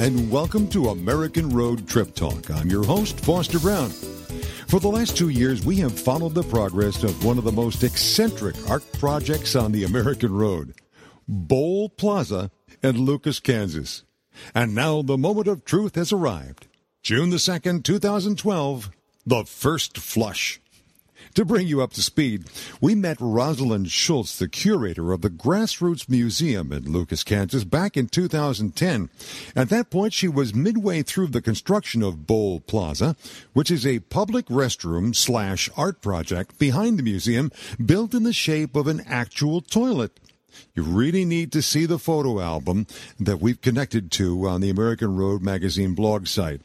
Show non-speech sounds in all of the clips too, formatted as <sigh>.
and welcome to American Road Trip Talk. I'm your host, Foster Brown. For the last two years, we have followed the progress of one of the most eccentric art projects on the American road, Bowl Plaza in Lucas, Kansas. And now the moment of truth has arrived. June the 2nd, 2012, the first flush. To bring you up to speed, we met Rosslyn Schultz, the curator of the Grassroots Museum in Lucas, Kansas, back in 2010. At that point, she was midway through the construction of Bowl Plaza, which is a public restroom slash art project behind the museum built in the shape of an actual toilet. You really need to see the photo album that we've connected to on the American Road Magazine blog site.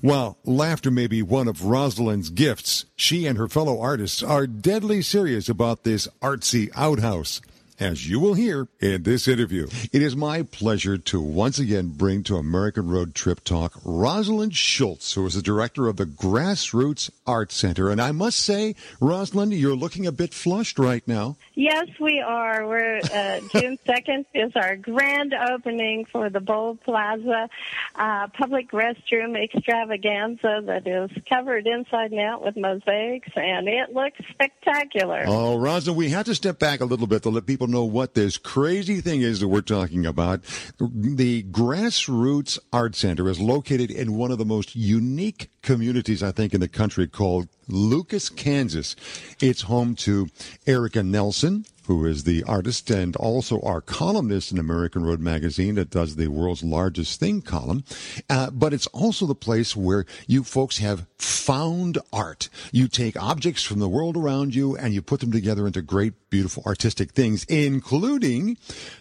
While laughter may be one of Rosslyn's gifts, she and her fellow artists are deadly serious about this artsy outhouse as you will hear in this interview. It is my pleasure to once again bring to American Road Trip Talk Rosslyn Schultz, who is the director of the Grassroots Art Center. And I must say, Rosslyn, you're looking a bit flushed right now. Yes, we are. We're uh, <laughs> June second is our grand opening for the Bowl Plaza uh, public restroom extravaganza that is covered inside and out with mosaics, and it looks spectacular. Oh, Rosslyn, we have to step back a little bit to let people know what this crazy thing is that we're talking about. The Grassroots Art Center is located in one of the most unique communities, I think, in the country called Lucas, Kansas. It's home to Erika Nelson, who is the artist and also our columnist in American Road Magazine that does the world's largest thing column. Uh, but it's also the place where you folks have found art. You take objects from the world around you and you put them together into great, beautiful artistic things, including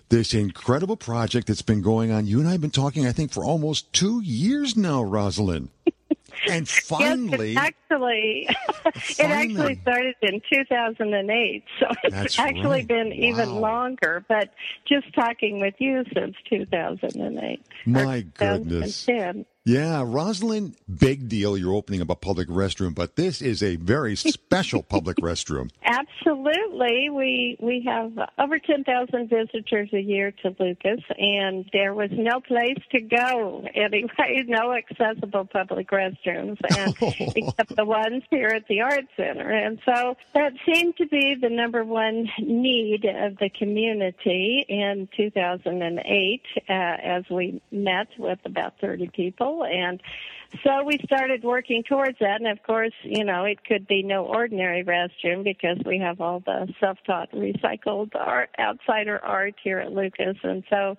this incredible project that's been going on. You and I have been talking, I think, for almost two years now, Rosslyn. And finally, yes, actually, <laughs> it actually started in 2008, so it's actually right. been even longer. But just talking with you since 2008. My goodness. 2010. Yeah, Rosslyn, big deal. You're opening up a public restroom, but this is a very special public <laughs> restroom. Absolutely. We we have over 10,000 visitors a year to Lucas and there was no place to go anyway, <laughs> no accessible public restrooms and <laughs> except the ones here at the art center. And so that seemed to be the number one need of the community in 2008 uh, as we met with about 30 people and so we started working towards that, and of course, you know, it could be no ordinary restroom because we have all the self-taught recycled art, outsider art here at Lucas, and so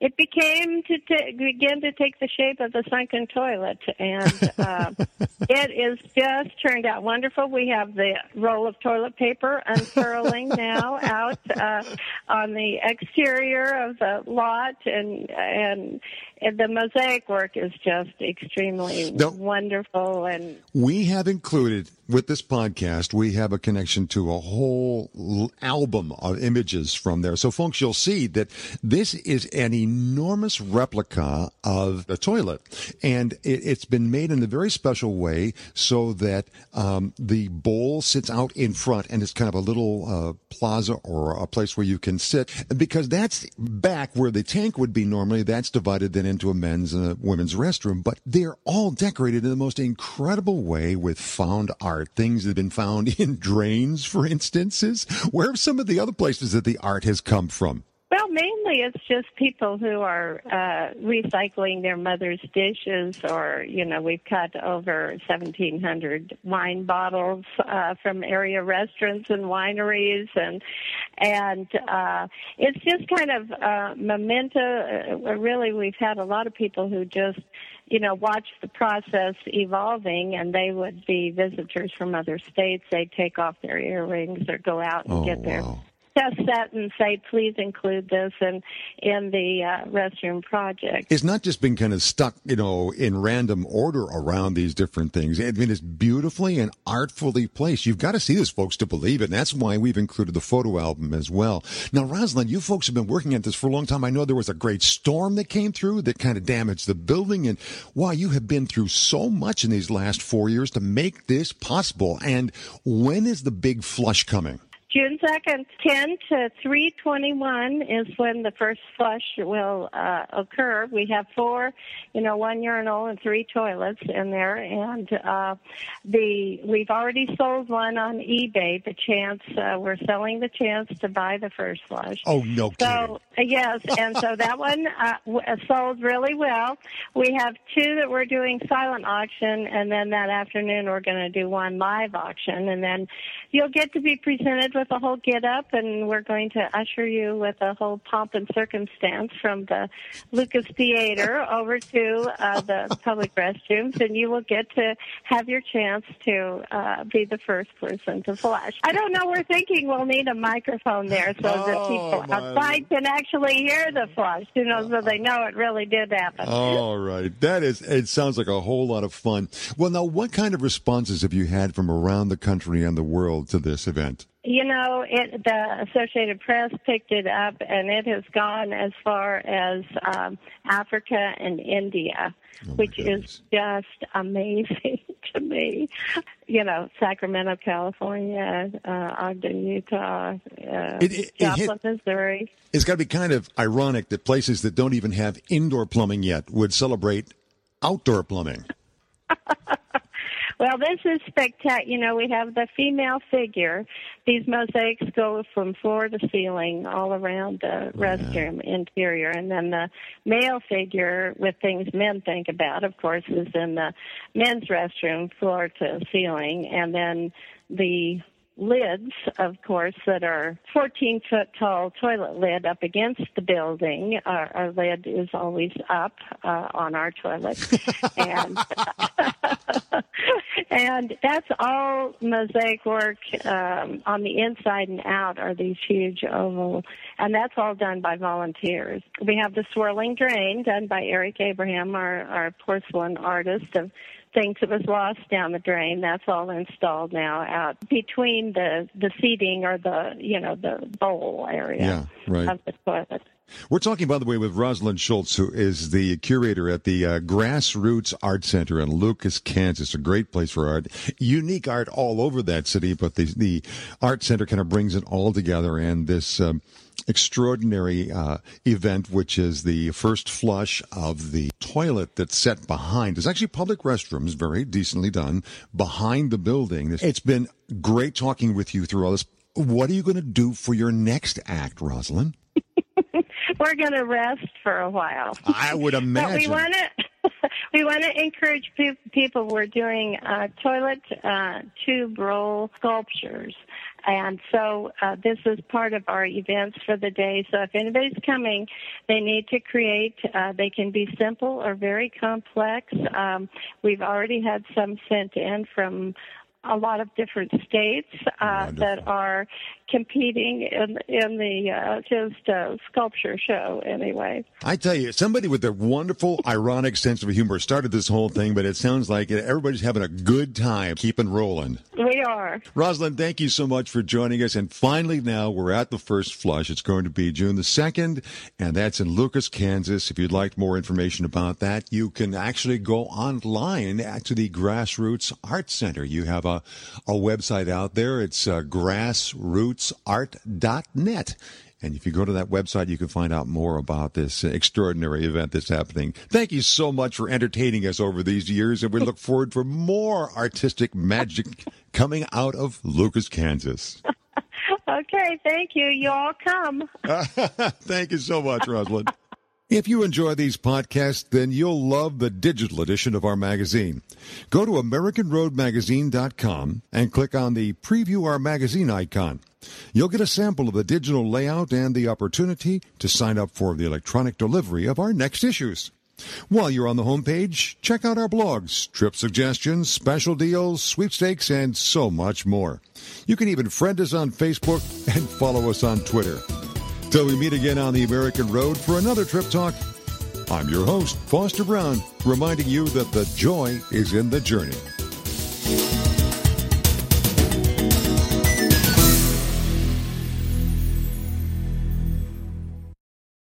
it became to t- begin to take the shape of the sunken toilet, and uh, <laughs> it is just turned out wonderful. We have the roll of toilet paper unfurling now <laughs> out uh, on the exterior of the lot, and and. And the mosaic work is just extremely No. wonderful and We have included with this podcast, we have a connection to a whole album of images from there. So, folks, you'll see that this is an enormous replica of the toilet, and it, it's been made in a very special way so that um, the bowl sits out in front, and it's kind of a little uh, plaza or a place where you can sit, because that's back where the tank would be normally. That's divided then into a men's and a women's restroom, but they're all decorated in the most incredible way with found art. Things that have been found <laughs> in drains, for instances. Where have some of the other places that the art has come from? Well, mainly it's just people who are uh, recycling their mother's dishes, or you know, we've cut over 1,700 wine bottles uh, from area restaurants and wineries, and and uh, it's just kind of uh, memento. Uh, really, we've had a lot of people who just you know, watch the process evolving and they would be visitors from other states. They'd take off their earrings or go out and Oh, get their wow. Test that and say, please include this in, in the uh, restroom project. It's not just been kind of stuck, you know, in random order around these different things. I mean, it's beautifully and artfully placed. You've got to see this, folks, to believe it. And that's why we've included the photo album as well. Now, Rosslyn, you folks have been working at this for a long time. I know there was a great storm that came through that kind of damaged the building. And wow, you have been through so much in these last four years to make this possible. And when is the big flush coming? June 2nd, 10 to 321 is when the first flush will uh, occur. We have four, you know, one urinal and three toilets in there, and uh, the we've already sold one on eBay. The chance uh, we're selling the chance to buy the first flush. Oh no! So uh, yes, and so that <laughs> one uh, uh, sold really well. We have two that we're doing silent auction, and then that afternoon we're going to do one live auction, and then you'll get to be presented with a whole get up, and we're going to usher you with a whole pomp and circumstance from the Lucas Theater over to uh, the public restrooms, and you will get to have your chance to uh, be the first person to flush. I don't know. We're thinking we'll need a microphone there so oh, that people outside can actually hear the flush, you know, so they know it really did happen. All right, that is. It sounds like a whole lot of fun. Well, now, what kind of responses have you had from around the country and the world to this event? You know, it, the Associated Press picked it up, and it has gone as far as um, Africa and India, oh which goodness. is just amazing <laughs> to me. You know, Sacramento, California, uh, Ogden, Utah, uh, It- it- it Joplin, hit- Missouri. It's got to be kind of ironic that places that don't even have indoor plumbing yet would celebrate outdoor plumbing. <laughs> Well, this is spectacular. You know, we have the female figure. These mosaics go from floor to ceiling all around the oh, restroom interior. And then the male figure with things men think about, of course, is in the men's restroom, floor to ceiling. And then the lids, of course, that are 14 foot tall toilet lid up against the building. Our, our lid is always up uh, on our toilet. <laughs> and <laughs> and that's all mosaic work um, on the inside and out are these huge oval, and that's all done by volunteers. We have the swirling drain done by Eric Abraham, our, our porcelain artist of things that was lost down the drain. That's all installed now out between the the seating or the you know the bowl area Yeah, right. of the toilet. We're talking, by the way, with Rosslyn Schultz, who is the curator at the uh, Grassroots Art Center in Lucas, Kansas. A great place for art. Unique art all over that city, but the, the art center kind of brings it all together. And this um, extraordinary uh, event, which is the first flush of the toilet that's set behind, is actually public restrooms, very decently done, behind the building. It's been great talking with you through all this. What are you going to do for your next act, Rosslyn? We're going to rest for a while. I would imagine. <laughs> But we want to <laughs> we want to encourage pe- people. We're doing uh, toilet uh, tube roll sculptures, and so uh, this is part of our events for the day. So if anybody's coming, they need to create. Uh, they can be simple or very complex. Um, we've already had some sent in from a lot of different states uh, that are competing in in the uh, just uh, sculpture show anyway. I tell you, somebody with a wonderful, ironic sense of humor started this whole thing, but it sounds like everybody's having a good time keeping rolling. We are. Rosslyn, thank you so much for joining us. And finally, now we're at the first flush. It's going to be June the 2nd, and that's in Lucas, Kansas. If you'd like more information about that, you can actually go online to the Grassroots Art Center. You have a, a website out there. It's uh, grassrootsart.net. And if you go to that website, you can find out more about this extraordinary event that's happening. Thank you so much for entertaining us over these years, and we look forward for more artistic magic coming out of Lucas, Kansas. <laughs> Okay, thank you. You all come. <laughs> Thank you so much, Rosslyn. <laughs> If you enjoy these podcasts, then you'll love the digital edition of our magazine. Go to AmericanRoadMagazine.com and click on the Preview Our Magazine icon. You'll get a sample of the digital layout and the opportunity to sign up for the electronic delivery of our next issues. While you're on the homepage, check out our blogs, trip suggestions, special deals, sweepstakes, and so much more. You can even friend us on Facebook and follow us on Twitter. Till we meet again on the American Road for another Trip Talk, I'm your host, Foster Brown, reminding you that the joy is in the journey.